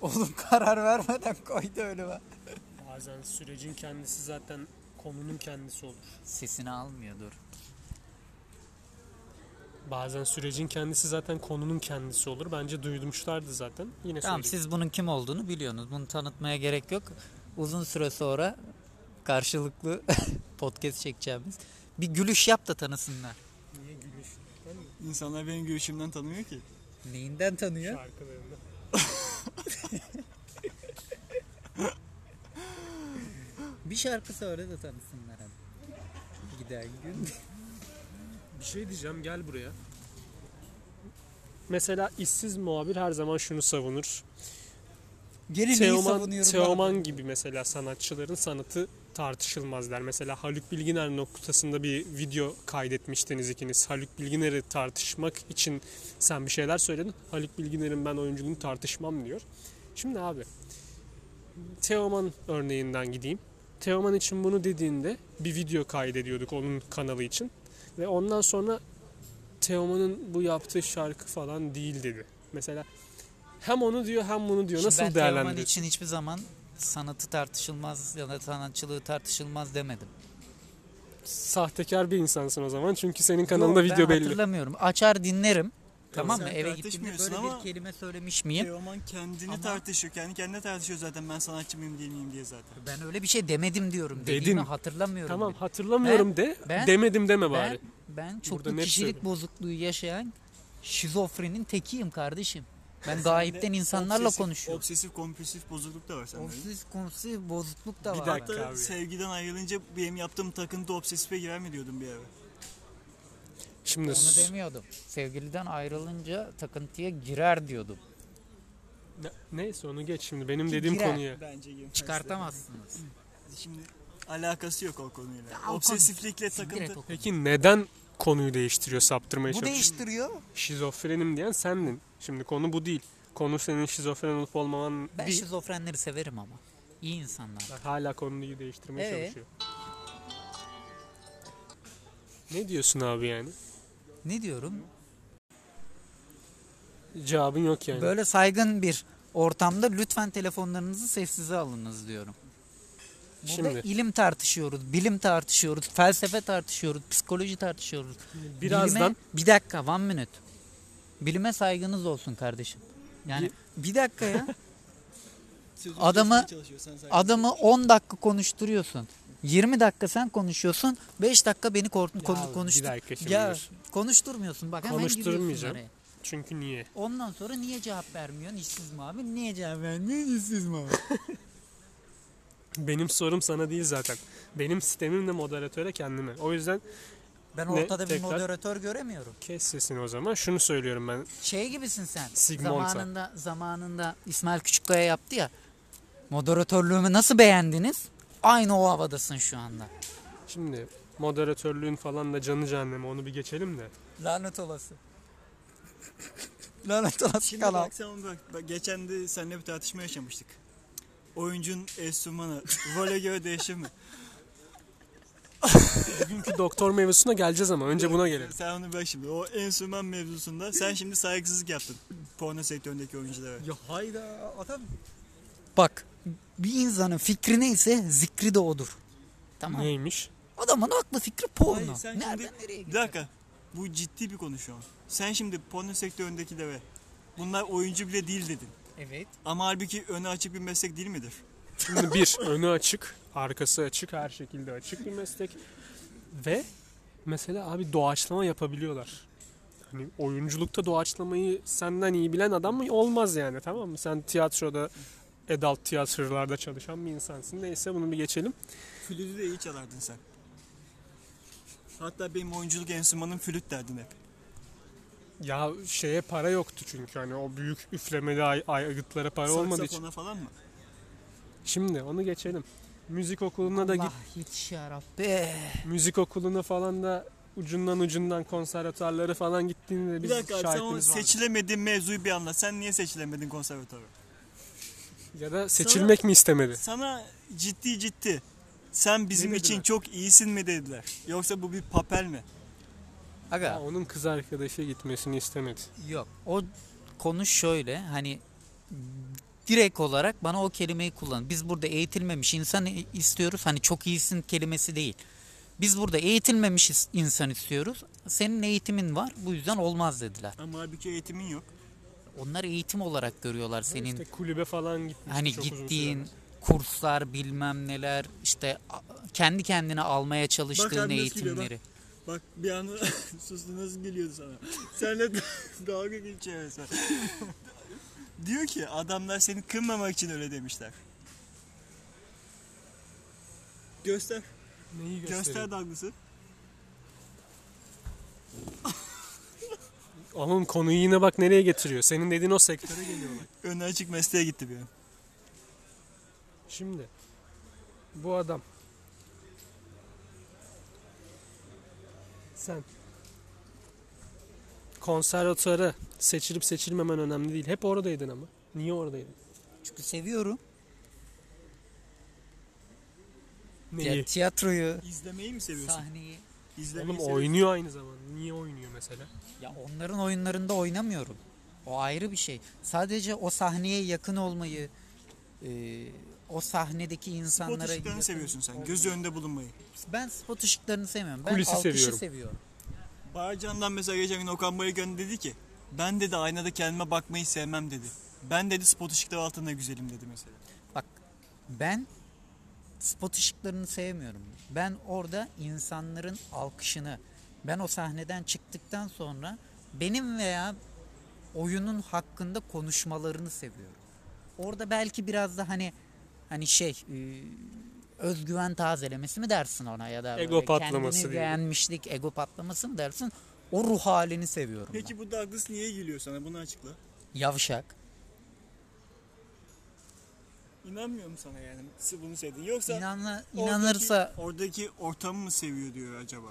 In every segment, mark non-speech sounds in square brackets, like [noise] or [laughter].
Oğlum karar vermeden koydu önüme. Bazen sürecin kendisi zaten konunun kendisi olur. Sesini almıyor dur. Bazen sürecin kendisi zaten konunun kendisi olur. Bence duymuşlardı zaten. Yine Tamam söyleyeyim. siz bunun kim olduğunu biliyorsunuz. Bunu tanıtmaya gerek yok. Uzun süre sonra karşılıklı [laughs] podcast çekeceğimiz bir gülüş yap da tanısınlar. Niye gülüş? İnsanlar benim görüşümden tanımıyor ki. Neyinden tanıyor? Şarkılarında. Bir şarkı söyle de tanısınlar hadi. Giden gün. [laughs] Bir şey diyeceğim gel buraya. Mesela işsiz muhabir her zaman şunu savunur. Geri Teoman? Teoman gibi mesela sanatçıların sanatı tartışılmaz der. Mesela Haluk Bilginer noktasında bir video kaydetmiştiniz ikiniz. Haluk Bilginer'i tartışmak için sen bir şeyler söyledin. Haluk Bilginer'in ben oyunculuğunu tartışmam diyor. Şimdi abi Teoman örneğinden gideyim. Teoman için bunu dediğinde bir video kaydediyorduk onun kanalı için. Ve ondan sonra Teoman'ın bu yaptığı şarkı falan değil dedi. Mesela hem onu diyor hem bunu diyor. Şimdi Nasıl ben Teoman değerlendiriyorsun? için hiçbir zaman sanatı tartışılmaz ya da sanatçılığı tartışılmaz demedim. Sahtekar bir insansın o zaman. Çünkü senin kanalında Yok, video ben belli. hatırlamıyorum. Açar dinlerim. Tamam mı? Sen Eve gittiğimde tartışmıyorsun böyle bir ama- kelime söylemiş miyim? Teoman kendini Ama- tartışıyor. Kendi kendine tartışıyor zaten ben sanatçı mıyım değil miyim diye zaten. Ben öyle bir şey demedim diyorum. Dedin. Dediğimi hatırlamıyorum. Tamam bile. hatırlamıyorum de. ben- demedim deme Ben, bari. ben çoklu Burada net kişilik söyle. bozukluğu yaşayan şizofrenin tekiyim kardeşim. Ben [laughs] gayipten insanlarla Obsesif- konuşuyorum. Obsesif kompulsif bozukluk da var sende. Obsesif kompulsif bozukluk da Bir var. dakika. bende. Hatta abi. sevgiden ayrılınca benim yaptığım takıntı obsesife girer mi diyordum bir ara. Şimdi Onu demiyordum. Sevgiliden ayrılınca takıntıya girer diyordum. Ne- neyse onu geç şimdi. Benim Ki dediğim girer. konuya. Bence. Çıkartamazsınız. Şimdi alakası yok o konuyla. Ya o konu- Obsesiflikle et takıntı. o konuyu. Peki neden konuyu değiştiriyor, saptırmaya Bu çalışıyor? değiştiriyor. Şizofrenim diyen sendin. Şimdi konu bu değil. Konu senin şizofren olup olmaman Ben değil. şizofrenleri severim ama. İyi insanlar. Bak hala konuyu değiştirmeye Ee? çalışıyor. Ne diyorsun abi yani? Ne diyorum? Cevabın yok yani. Böyle saygın bir ortamda lütfen telefonlarınızı sessize alınız diyorum. Burada Şimdi. ilim tartışıyoruz, bilim tartışıyoruz, felsefe tartışıyoruz, psikoloji tartışıyoruz. Birazdan Bilime- bir dakika, one minute. Bilime saygınız olsun kardeşim. Yani bir dakika ya. [laughs] Sözünü Adamı- kesmeye çalışıyor, sen saygı- Adamı 10 dakika konuşturuyorsun. 20 dakika sen konuşuyorsun. 5 dakika beni kor- Ya konu- konuştur. bir dakika şimdi Ya dur. Konuşturmuyorsun bak hemen Konuşturmayacağım. Çünkü niye? Ondan sonra niye cevap vermiyorsun? İşsiz mi abi? Niye cevap vermiyorsun? İşsiz mi abi? [laughs] Benim sorum sana değil zaten. Benim sistemim de moderatöre kendime. O yüzden Ben Ne? ortada bir Tekrar? moderatör göremiyorum. kes sesini o zaman. Şunu söylüyorum ben. Şey gibisin sen. Sigmonta. Zamanında zamanında İsmail Küçükkaya yaptı ya. Moderatörlüğümü nasıl beğendiniz? Aynı o havadasın şu anda. Şimdi moderatörlüğün falan da canı cehenneme onu bir geçelim de. Lanet olası. Lanet olası Şimdi kanal. bak sen onu bak, bak geçen de seninle bir tartışma yaşamıştık. Oyuncunun enstrümanı [laughs] role göre değişir mi? Bugünkü doktor mevzusuna geleceğiz ama önce buna gelelim. Sen onu bak şimdi. O enstrüman mevzusunda sen şimdi saygısızlık yaptın. Porno sektöründeki oyunculara. Ya hayda adam. Bak bir insanın fikri neyse zikri de odur. Tamam. Neymiş? Adamın aklı fikri porno. Hayır, sen Nereden şimdi- nereye Bir gidiyor? dakika. Bu ciddi bir konu şu an. Sen şimdi porno sektöründekilere bunlar oyuncu bile değil dedin. Evet. Ama halbuki önü açık bir meslek değil midir? Şimdi bir, önü açık, arkası açık, her şekilde açık bir meslek. Ve mesela abi doğaçlama yapabiliyorlar. Hani oyunculukta doğaçlamayı senden iyi bilen adam mı? Olmaz yani tamam mı? Sen tiyatroda, adult tiyatrolarda çalışan bir insansın. Neyse bunu bir geçelim. Flütü de iyi çalardın sen. Hatta benim oyunculuk enstrümanım flüt derdin hep. Ya şeye para yoktu çünkü hani o büyük üflemeli ay- aygıtlara para olmadığı için. Saksafona falan mı? Şimdi onu geçelim. Müzik okuluna da git. Allah hiç yarabbi. Müzik okuluna falan da ucundan ucundan konservatuarları falan gittiğinde Bir biz dakika abi, sen o vardı. seçilemediğin mevzuyu bir anlat. Sen niye seçilemedin konservatuara? Ya da seçilmek mi istemedi? Sana ciddi ciddi sen bizim Ne için çok iyisin mi dediler? Yoksa bu bir papel mi? Aga Ya onun kız arkadaşı gitmesini istemedi. yok. O konu şöyle hani direkt olarak bana o kelimeyi kullan. Biz burada eğitilmemiş insan istiyoruz. Hani çok iyisin kelimesi değil. Biz burada eğitilmemiş is- insan istiyoruz. Senin eğitimin var. Bu yüzden olmaz dediler. Ama halbuki eğitimin yok. Onlar eğitim olarak görüyorlar senin. İşte kulübe falan gitmiş. hani çok uzun gittiğin. Kurslar bilmem neler işte kendi kendine almaya Bak çalıştığın gülüyor, eğitimleri. Bak bir anda [laughs] sustu nasıl gülüyordu sana. Senle [laughs] dalga geçiyor mesela. Diyor ki adamlar seni kırmamak için öyle demişler. Göster. Neyi gösteriyor? Göster dalgası. Oğlum konuyu yine bak nereye getiriyor. Senin dediğin o sektöre geliyor bak. Önü açık mesleğe gitti bir an. Şimdi bu adam sen konservatuara seçilip seçilmemen önemli değil. Hep oradaydın ama. Niye oradaydın? Çünkü seviyorum. Neyi? Ya, tiyatroyu, İzlemeyi mi seviyorsun? sahneyi. İzlemeyi Oğlum seviyorsun. oynuyor aynı zamanda. Niye oynuyor mesela? Ya onların oyunlarında oynamıyorum. O ayrı bir şey. Sadece o sahneye yakın olmayı, e, o sahnedeki Spot insanlara ışıklarını yakın seviyorsun sen. olmayı. Göz önünde bulunmayı. Ben spot ışıklarını sevmiyorum. Ben Kulisi alkışı seviyorum. seviyorum. Bağırcan'dan mesela geçen gün Okan Bayülgen dedi ki ben dedi aynada kendime bakmayı sevmem dedi. Ben dedi spot ışıkları altında güzelim dedi mesela. Bak ben spot ışıklarını sevmiyorum. Ben orada insanların alkışını, ben o sahneden çıktıktan sonra benim veya oyunun hakkında konuşmalarını seviyorum. Orada belki biraz da hani hani şey e, özgüven tazelemesi mi dersin ona ya da Ego patlaması kendini beğenmişlik, ego patlaması mı dersin? O ruh halini seviyorum ben. Peki bu Douglas niye gülüyor sana? Bunu açıkla. Yavşak. İnanmıyorum sana yani bunu sevdin. Yoksa İnanla, oradaki- inanırsa oradaki ortamı mı seviyor diyor acaba?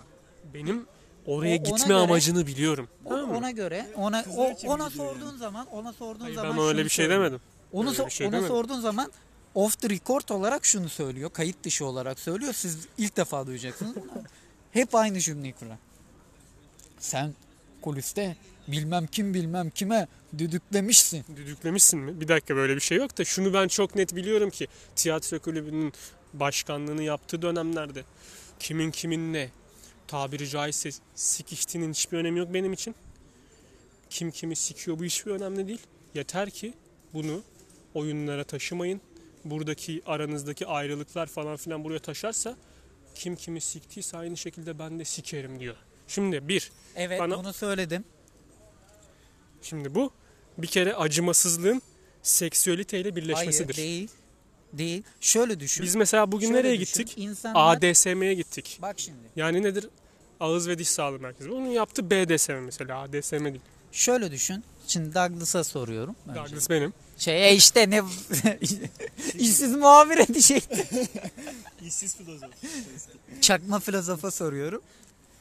Benim oraya O- gitme göre- amacını biliyorum. O- ona göre ona Kızlar o, ona sorduğun zaman ona sorduğun Hayır, zaman ben öyle bir şey söylüyor. demedim. Onu Öyle so- şey ona demedim. sorduğun zaman off the record olarak şunu söylüyor. Kayıt dışı olarak söylüyor. Siz ilk defa duyacaksınız. [laughs] Hep aynı cümleyi kurar. Sen kuliste bilmem kim bilmem kime düdüklemişsin. Düdüklemişsin mi? Bir dakika böyle bir şey yok da şunu ben çok net biliyorum ki tiyatro kulübünün başkanlığını yaptığı dönemlerde kimin kimin ne tabiri caizse sikiştiğinin hiçbir önemi yok benim için. Kim kimi sikiyor bu hiçbir önemli değil. Yeter ki bunu oyunlara taşımayın. Buradaki aranızdaki ayrılıklar falan filan buraya taşarsa kim kimi siktiyse aynı şekilde ben de sikerim diyor. Şimdi bir, Evet Bana- bunu söyledim. Şimdi bu bir kere acımasızlığın seksüeliteyle birleşmesidir. Hayır değil. Değil. Şöyle düşün. Biz mesela bugün Şöyle nereye düşün, gittik? İnsanlar, ADSM'ye gittik. bak şimdi. Yani nedir? Ağız ve diş sağlığı merkezi. Bunun yaptığı BDSM mesela. ADSM değil. Şöyle düşün. Şimdi Douglas'a soruyorum. önce. Douglas benim. Şey e işte ne [laughs] işsiz muhabir edecekti. [laughs] İşsiz filozof. Çakma filozofa soruyorum.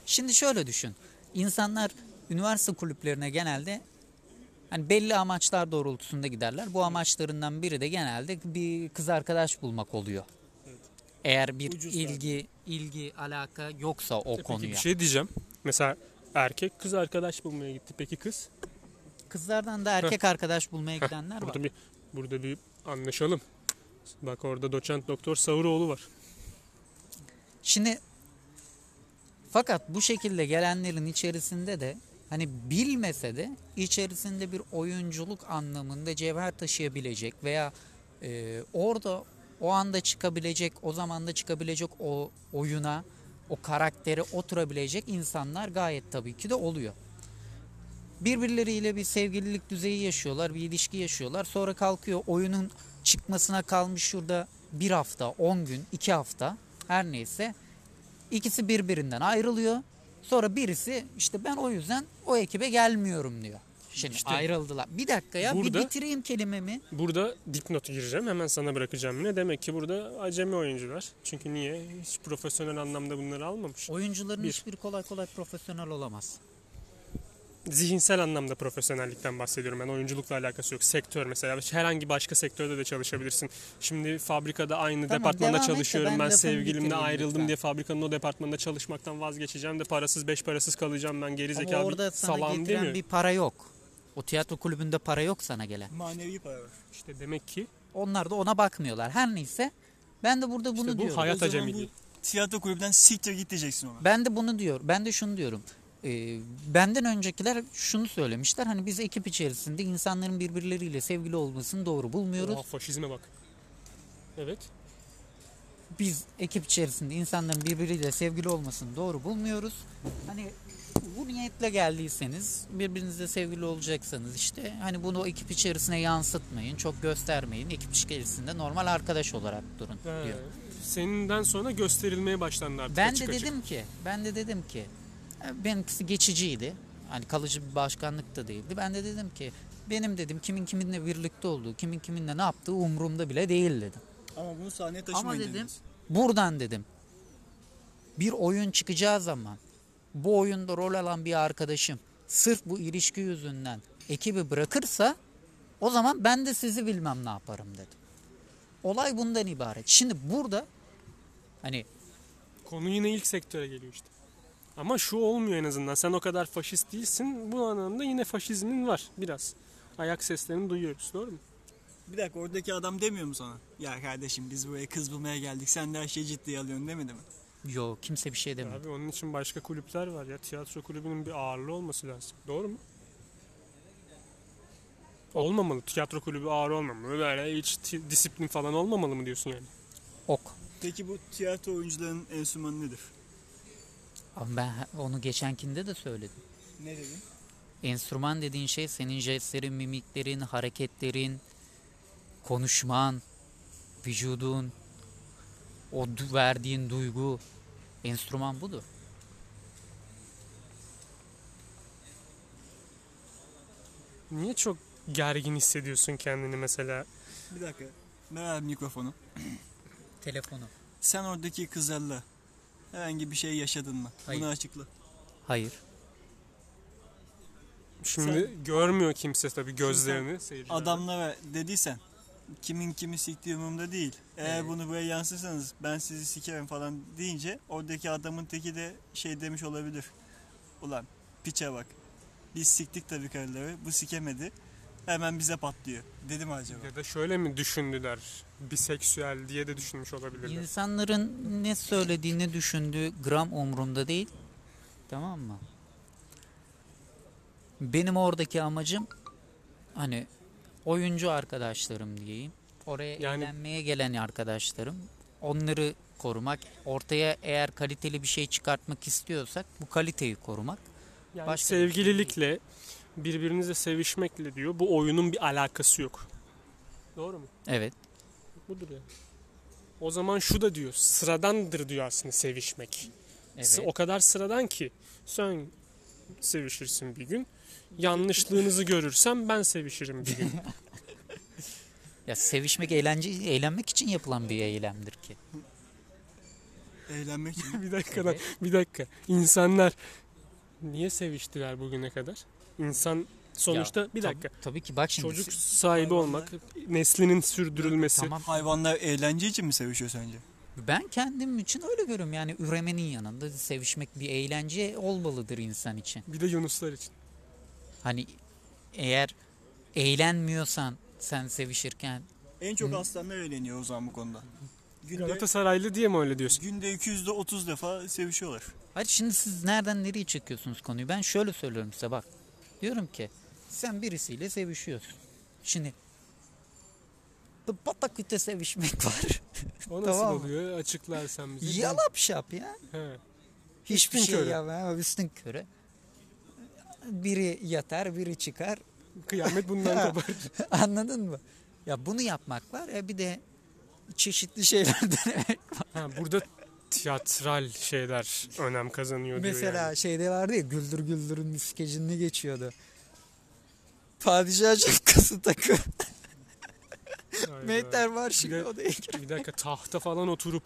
Şimdi şöyle düşün. İnsanlar üniversite kulüplerine genelde hani belli amaçlar doğrultusunda giderler. Bu amaçlarından biri de genelde bir kız arkadaş bulmak oluyor. Eğer bir Ucuz ilgi ilgi alaka yoksa o Peki konuya. bir şey diyeceğim. Mesela erkek kız arkadaş bulmaya gitti. Peki kız? Kızlardan da erkek arkadaş bulmaya gidenler var. Burada bir burada bir anlaşalım. Bak orada doçent doktor Savuroğlu var. Şimdi fakat bu şekilde gelenlerin içerisinde de hani bilmese de içerisinde bir oyunculuk anlamında cevher taşıyabilecek veya e, orada o anda çıkabilecek, o zamanda çıkabilecek o oyuna, o karaktere oturabilecek insanlar gayet tabii ki de oluyor. Birbirleriyle bir sevgililik düzeyi yaşıyorlar, bir ilişki yaşıyorlar. Sonra kalkıyor oyunun çıkmasına kalmış şurada bir hafta, on gün, iki hafta her neyse. İkisi birbirinden ayrılıyor. Sonra birisi işte ben o yüzden o ekibe gelmiyorum diyor. Şimdi İşte ayrıldılar. Bir dakika ya burada- bir bitireyim kelimemi. Burada dipnot gireceğim. Hemen sana bırakacağım yine. Demek ki burada acemi oyuncular. Çünkü niye? Hiç profesyonel anlamda bunları almamış. Oyuncuların Bir. hiçbiri kolay kolay profesyonel olamaz. Zihinsel anlamda profesyonellikten bahsediyorum. Ben oyunculukla alakası yok. Sektör mesela herhangi başka sektörde de çalışabilirsin. Şimdi fabrikada aynı Tamam, departmanda de çalışıyorum. ben Ben, sevgilimle ayrıldım lütfen. diye fabrikanın o departmanında çalışmaktan vazgeçeceğim de parasız beş parasız kalacağım ben geri Ama zekalı orada bir sana salam getiren demiyorum. bir para yok. O tiyatro kulübünde para yok sana gelen. Manevi para var. İşte demek ki Onlar da ona bakmıyorlar. Her neyse ben de burada bunu işte bu diyorum. hayat O zaman acemiliği. bu tiyatro kulübünden siktir git diyeceksin ona. Ben de bunu diyor. Ben de şunu diyorum. Ee, benden öncekiler şunu söylemişler. Hani biz ekip içerisinde insanların birbirleriyle sevgili olmasını doğru bulmuyoruz. Oha, faşizme bak. Evet. Biz ekip içerisinde insanların birbiriyle sevgili olmasını doğru bulmuyoruz. Hani bu niyetle geldiyseniz birbirinizle sevgili olacaksanız işte hani bunu ekip içerisine yansıtmayın, çok göstermeyin. Ekip içerisinde normal arkadaş olarak durun He. diyor. Seninden sonra gösterilmeye başlandı artık Ben açık de açık. dedim ki, ben de dedim ki e, benimkisi geçiciydi. Hani kalıcı bir başkanlık da değildi. Ben de dedim ki benim dedim kimin kiminle birlikte olduğu, kimin kiminle ne yaptığı umurumda bile değil dedim. Ama bunu sahneye taşımayın dedim, dediniz. Buradan dedim. Bir oyun çıkacağı zaman bu oyunda rol alan bir arkadaşım sırf bu ilişki yüzünden ekibi bırakırsa o zaman ben de sizi bilmem ne yaparım dedim. Olay bundan ibaret. Şimdi burada hani Konu yine ilk sektöre geliyor işte. Ama şu olmuyor en azından. Sen o kadar faşist değilsin. Bu anlamda yine faşizmin var biraz. Ayak seslerini duyuyoruz. Doğru mu? Bir dakika oradaki adam demiyor mu sana? Ya kardeşim biz buraya kız bulmaya geldik. Sen de her şeyi ciddiye alıyorsun demedi mi? yok kimse bir şey demedi. Abi onun için başka kulüpler var ya. Tiyatro kulübünün bir ağırlığı olması lazım. Doğru mu? Olmamalı. Tiyatro kulübü ağır olmamalı. Böyle hiç disiplin falan olmamalı mı diyorsun yani? Ok. Peki bu tiyatro oyuncularının enstrümanı nedir? Ama ben onu geçenkinde de söyledim. Ne dedin? Enstrüman dediğin şey senin jestlerin, mimiklerin, hareketlerin, konuşman, vücudun, o verdiğin duygu. Enstrüman budur. Niye çok gergin hissediyorsun kendini mesela? Bir dakika. Ver abi mikrofonu. [clears throat] Telefonu. Sen oradaki kızlarla herhangi bir şey yaşadın mı? Hayır. Bunu açıkla. Hayır. Şimdi görmüyor kimse tabii gözlerini. seyirciler. Adamlara dediysen kimin kimi siktiği umurumda değil. Eğer Evet. bunu buraya yansırsanız ben sizi sikerim falan deyince oradaki adamın teki de şey demiş olabilir. Ulan piçe bak. Biz siktik tabii karıları. Bu sikemedi. Hemen bize patlıyor. Dedim acaba? Ya da şöyle mi düşündüler? Biseksüel diye de düşünmüş olabilirler. İnsanların ne söylediğini düşündüğü gram umrumda değil. Tamam mı? Benim oradaki amacım hani oyuncu arkadaşlarım diyeyim. Oraya Yani- eğlenmeye gelen arkadaşlarım. Onları korumak. Ortaya eğer kaliteli bir şey çıkartmak istiyorsak bu kaliteyi korumak. Yani Başka sevgililikle, birbirinizle sevişmekle diyor. Bu oyunun bir alakası yok. Doğru mu? Evet. Budur yani. O zaman şu da diyor. Sıradandır diyor aslında sevişmek. Evet. O kadar sıradan ki sen sevişirsin bir gün. Yanlışlığınızı görürsem ben sevişirim bir gün. [laughs] Ya sevişmek eğlence eğlenmek için yapılan bir eylemdir ki. Eğlenmek için. [laughs] bir dakika lan, Evet. bir dakika. İnsanlar niye seviştiler bugüne kadar? İnsan sonuçta Ya, bir tab- dakika. tabii ki bak şimdi. Çocuk sahibi olmak, neslinin sürdürülmesi. Tamam. Hayvanlar eğlence için mi sevişiyor sence? Ben kendim için öyle görüyorum. Yani üremenin yanında sevişmek bir eğlence olmalıdır insan için. Bir de Yunuslar için. Hani eğer eğlenmiyorsan sen sevişirken En çok aslanlar eğleniyor o zaman bu konuda. Günde, Galatasaraylı diye mi öyle diyorsun? günde 200'de 30 defa sevişiyorlar. Hadi şimdi siz nereden nereye çekiyorsunuz konuyu? Ben şöyle söylüyorum size bak. Diyorum ki sen birisiyle sevişiyorsun. Şimdi pataküte sevişmek [laughs] var. O nasıl Tamam oluyor? Açıklarsan bize. Yalap şap ya. He. Hiçbir şey körü. yapma üstün körü. Biri yatar biri çıkar. Kıyamet bundan kopar. [laughs] Anladın mı? Ya bunu yapmak var ya bir de çeşitli şeyler [laughs] denemek. Ha, burada tiyatral şeyler önem kazanıyor diyor Mesela yani. şeyde vardı ya Güldür Güldür'ün bir skecinde geçiyordu. Padişah şapkası takı. Mehter var Bir şimdi de- odaya gir. Bir dakika [laughs] tahta falan oturup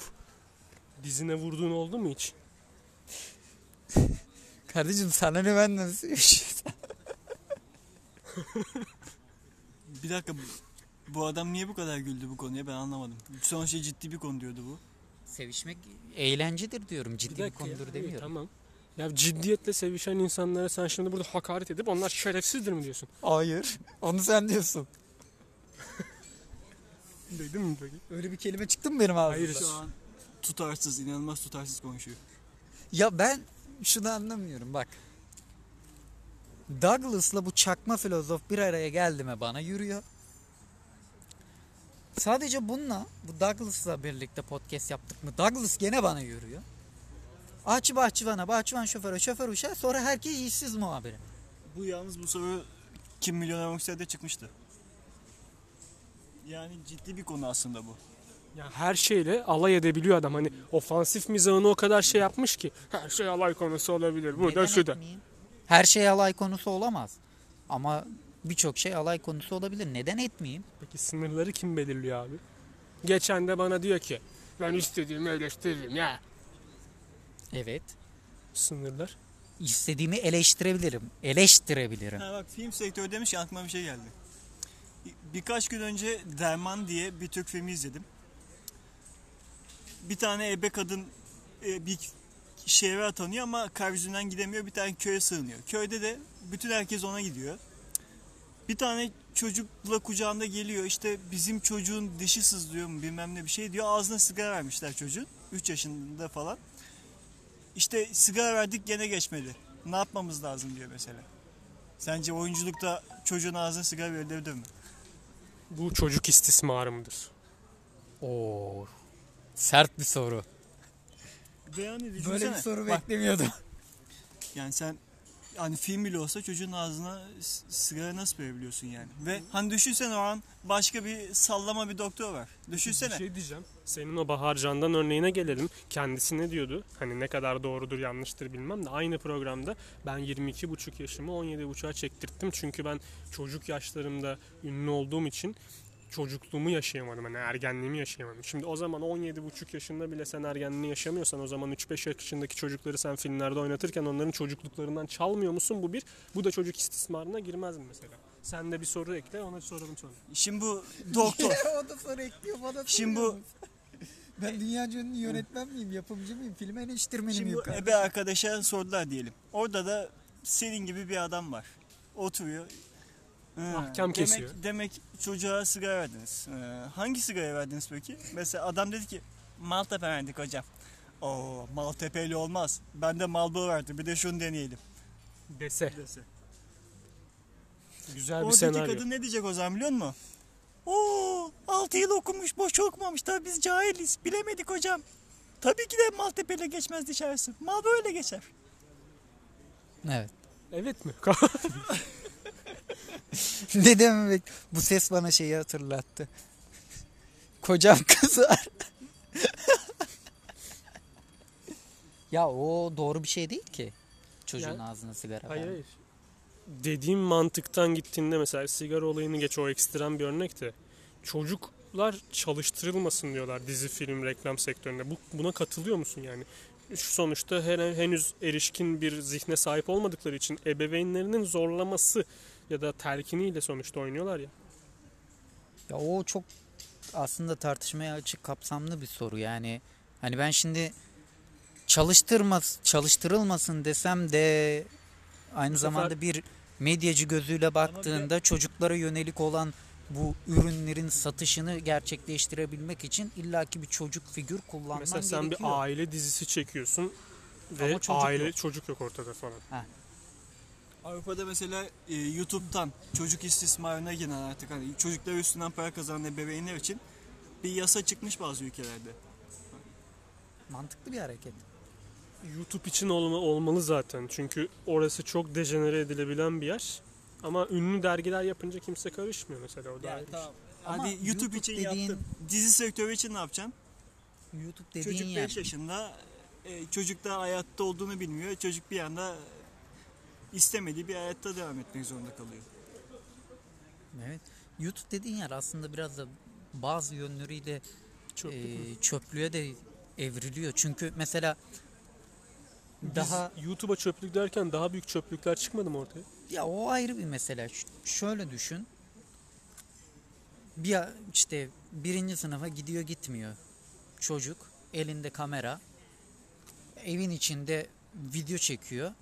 dizine vurduğun oldu mu hiç? Kardeşim sana ne benden sevişiyorsun? Bir dakika bu, bu adam niye bu kadar güldü bu konuya ben anlamadım. Son şey ciddi bir konu diyordu bu. Sevişmek eğlencedir diyorum. Ciddi bir, ya. konudur İyi, demiyorum. Tamam. Ya ciddiyetle sevişen insanlara sen şimdi burada hakaret edip onlar şerefsizdir mi diyorsun? Hayır. Onu sen diyorsun. [laughs] Duydun mu peki? Öyle bir kelime çıktı mı benim ağzımdan? Hayır. Şu an tutarsız, inanılmaz tutarsız konuşuyor. Ya ben şunu anlamıyorum bak. Douglas'la bu çakma filozof bir araya geldi mi bana yürüyor. Sadece bununla, bu Douglas'la birlikte podcast yaptık mı Douglas gene bana yürüyor. Ağaççı bahçıvana, bahçıvan şoföre, şoför uşağı sonra herkes işsiz muhabiri. Bu yalnız bu soru Kim Milyoner Olmak İster'de çıkmıştı. Yani ciddi bir konu aslında bu. Ya her şeyle alay edebiliyor adam. Hani ofansif mizahını o kadar şey yapmış ki. Her şey alay konusu olabilir. Bu da Neden şu da. Her şey alay konusu olamaz. Ama birçok şey alay konusu olabilir. Neden etmeyeyim? Peki sınırları kim belirliyor abi? Geçen de bana diyor ki ben istediğimi eleştiririm ya. Evet. Sınırlar. İstediğimi eleştirebilirim. Eleştirebilirim. Ha bak film sektörü demiş ki aklıma bir şey geldi. Birkaç gün önce Derman diye bir Türk filmi izledim. Bir tane ebe kadın e, bir şehre atanıyor ama kar yüzünden gidemiyor. Bir tane köye sığınıyor. Köyde de bütün herkes ona gidiyor. Bir tane çocukla kucağında geliyor. İşte bizim çocuğun dişi sızlıyor mu bilmem ne bir şey diyor. Ağzına sigara vermişler çocuğun. 3 yaşında falan. İşte sigara verdik gene geçmedi. Ne yapmamız lazım diyor mesela. Sence oyunculukta çocuğun ağzına sigara verilebilir mi? Bu çocuk istismarı mıdır? Oo. Sert bir soru. Ve yani Böyle bir soru Bak, beklemiyordum. Yani sen hani film bile olsa çocuğun ağzına sigara nasıl verebiliyorsun yani? Ve hani düşünsene o an başka bir sallama bir doktor var. Düşünsene. Bir şey diyeceğim. Senin o Bahar Can'dan örneğine gelelim. Kendisi ne diyordu? Hani ne kadar doğrudur yanlıştır bilmem de aynı programda ben 22,5 yaşımı 17,5'a çektirttim. Çünkü ben çocuk yaşlarımda ünlü olduğum için çocukluğumu yaşayamadım. Hani ergenliğimi yaşayamadım. Şimdi o zaman 17,5 yaşında bile sen ergenliğini yaşamıyorsan o zaman 3-5 yaşındaki çocukları sen filmlerde oynatırken onların çocukluklarından çalmıyor musun? Bu bir. Bu da çocuk istismarına girmez mi mesela? Sen de bir soru ekle ona soralım sonra. Şimdi bu doktor. [laughs] o da soru ekliyor bana. Şimdi bu Ben dünya ünlü yönetmen miyim, yapımcı mıyım, film eleştirmeni Şimdi miyim? bu ebe arkadaşa sordular diyelim. Orada da senin gibi bir adam var. Oturuyor. Hı, Ahkam demek, kesiyor. Demek çocuğa sigara verdiniz. Ee, hangi sigara verdiniz peki? Mesela adam dedi ki Maltepe verdik hocam. Oo Maltepe'li olmaz. Ben de Marlboro verdim. Bir de şunu deneyelim. Dese. Dese. Güzel bir Oradaki senaryo. kadın ne diyecek o zaman biliyor musun? Oo 6 yıl okumuş boş okumamış. Tabii biz cahiliz. Bilemedik hocam. Tabii ki de Maltepe'yle geçmez dışarısı. Marlboro ile geçer. Evet. Evet mi? [laughs] [laughs] ne demek? Bu ses bana şeyi hatırlattı. Kocam kızar. [laughs] ya o doğru bir şey değil ki. Çocuğun Ya- ağzına sigara hayır vermek. hayır. Dediğim mantıktan gittiğinde mesela sigara olayını geç o ekstrem bir örnek de çocuklar çalıştırılmasın diyorlar dizi film reklam sektöründe. Bu, buna katılıyor musun yani? Şu sonuçta her, henüz erişkin bir zihne sahip olmadıkları için ebeveynlerinin zorlaması ya da telkiniyle sonuçta oynuyorlar ya. Ya o çok aslında tartışmaya açık kapsamlı bir soru yani. Hani ben şimdi çalıştırmaz çalıştırılmasın desem de aynı zamanda bir medyacı gözüyle baktığında çocuklara yönelik olan bu ürünlerin satışını gerçekleştirebilmek için illaki bir çocuk figür kullanman Mesela sen gerekiyor. bir aile dizisi çekiyorsun ve Ama çocuk aile yok. çocuk yok ortada falan. Avrupa'da mesela e, YouTube'dan çocuk istismarına giren artık hani çocuklar üstünden para kazanan ebeveynler için bir yasa çıkmış bazı ülkelerde. Mantıklı bir hareket. YouTube için olma, olmalı zaten. Çünkü orası çok dejenere edilebilen bir yer. Ama ünlü dergiler yapınca kimse karışmıyor mesela o bir şey. Ama Hadi YouTube, YouTube için dediğin- yaptın. Dizi sektörü için ne yapacaksın? YouTube dediğin Çocuk yer. 5 yaşında e, çocuk da hayatta olduğunu bilmiyor. Çocuk bir anda istemediği bir hayatta devam etmek zorunda kalıyor. Evet. YouTube dediğin yer aslında biraz da bazı yönleriyle Çöplük e, çöplüğe de evriliyor. Çünkü mesela Biz daha YouTube'a çöplük derken daha büyük çöplükler çıkmadı mı ortaya? ya o ayrı bir mesele. Ş- şöyle düşün. Bir işte birinci sınıfa gidiyor gitmiyor. Çocuk elinde kamera evin içinde video çekiyor.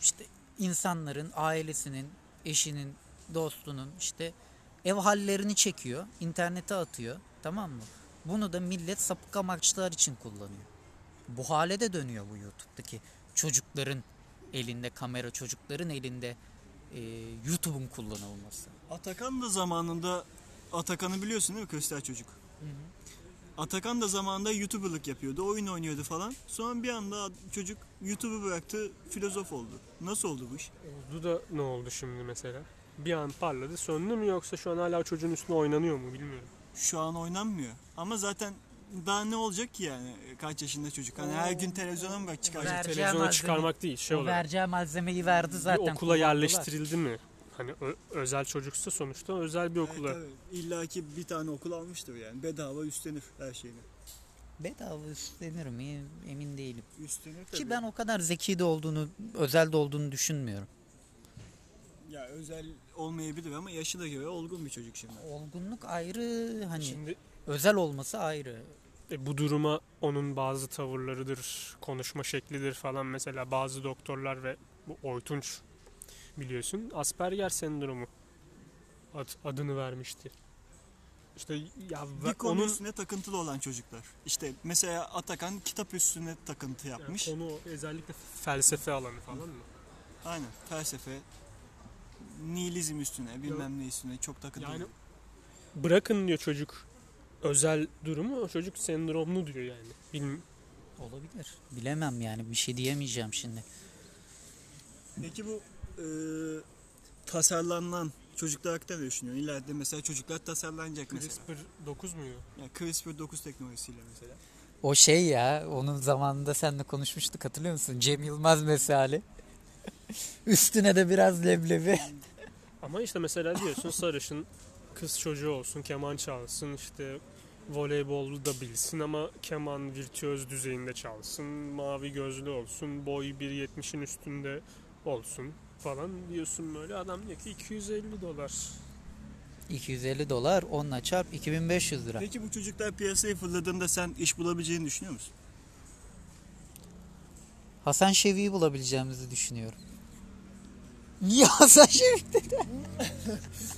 İşte insanların, ailesinin, eşinin, dostunun işte ev hallerini çekiyor, internete atıyor. Tamam mı? Bunu da millet sapık amaçlar için kullanıyor. Bu hale de dönüyor bu YouTube'daki çocukların elinde kamera, çocukların elinde e, YouTube'un kullanılması. Atakan da zamanında Atakan'ı biliyorsun değil mi Köster çocuk? Atakan da zamanında YouTuber'lık yapıyordu, oyun oynuyordu falan. Sonra bir anda çocuk YouTube'u bıraktı, filozof oldu. Nasıl oldu bu iş? Oldu da ne oldu şimdi mesela? Bir an parladı söndü mü yoksa şu an hala çocuğun üstüne oynanıyor mu bilmiyorum. Şu an oynanmıyor. Ama zaten daha ne olacak ki yani kaç yaşında çocuk? Hani her gün televizyona mı bak? Vereceği Televizyona malzeme- çıkarmak değil şey o olarak. vereceği malzemeyi verdi zaten. bir okula kullandılar. yerleştirildi mi? Hani özel çocuksa sonuçta özel bir okula. Evet. İlla ki bir tane okul almıştır yani. Bedava üstlenir her şeyini. Bedava üstlenir mi emin değilim. Üstlenir tabii. Ki ben o kadar zeki de olduğunu, özel de olduğunu düşünmüyorum. Ya özel olmayabilir ama yaşı da göre olgun bir çocuk şimdi. Olgunluk ayrı, hani Şimdi özel olması ayrı. e, bu duruma onun bazı tavırlarıdır, konuşma şeklidir falan mesela bazı doktorlar ve bu Oytunç biliyorsun Asperger sendromu ad- adını vermişti. İşte ya Bir konu onun üstüne takıntılı olan çocuklar. İşte mesela Atakan kitap üstüne takıntı yani yapmış. konu özellikle felsefe alanı falan mı? Aynen felsefe, nihilizm üstüne bilmem ne üstüne çok takıntılı. Yani bırakın diyor çocuk özel durumu o çocuk sendromlu diyor yani. Bilmiyorum. Olabilir. Bilemem yani bir şey diyemeyeceğim şimdi. Peki bu e, tasarlanan çocuklar hakkında ne düşünüyorsun? İleride mesela çocuklar tasarlanacak mesela. CRISPR 9 muydu? Yani CRISPR-9 teknolojisiyle mesela. O şey ya, onun zamanında seninle konuşmuştuk hatırlıyor musun? Cem Yılmaz mesali. [laughs] Üstüne de biraz leblebi. [laughs] Ama işte mesela diyorsun sarışın kız çocuğu olsun, keman çalsın, işte voleybol da bilsin ama keman virtüöz düzeyinde çalsın, mavi gözlü olsun, boy 1.70'in üstünde olsun falan diyorsun böyle. Adam diyor ki 250 dolar. 250 dolar, onunla çarp 2500 lira. Peki bu çocuklar piyasaya fırladığında sen iş bulabileceğini düşünüyor musun? Hasan Şevi'yi bulabileceğimizi düşünüyorum. Niye Hasan Şevi dedi? [laughs]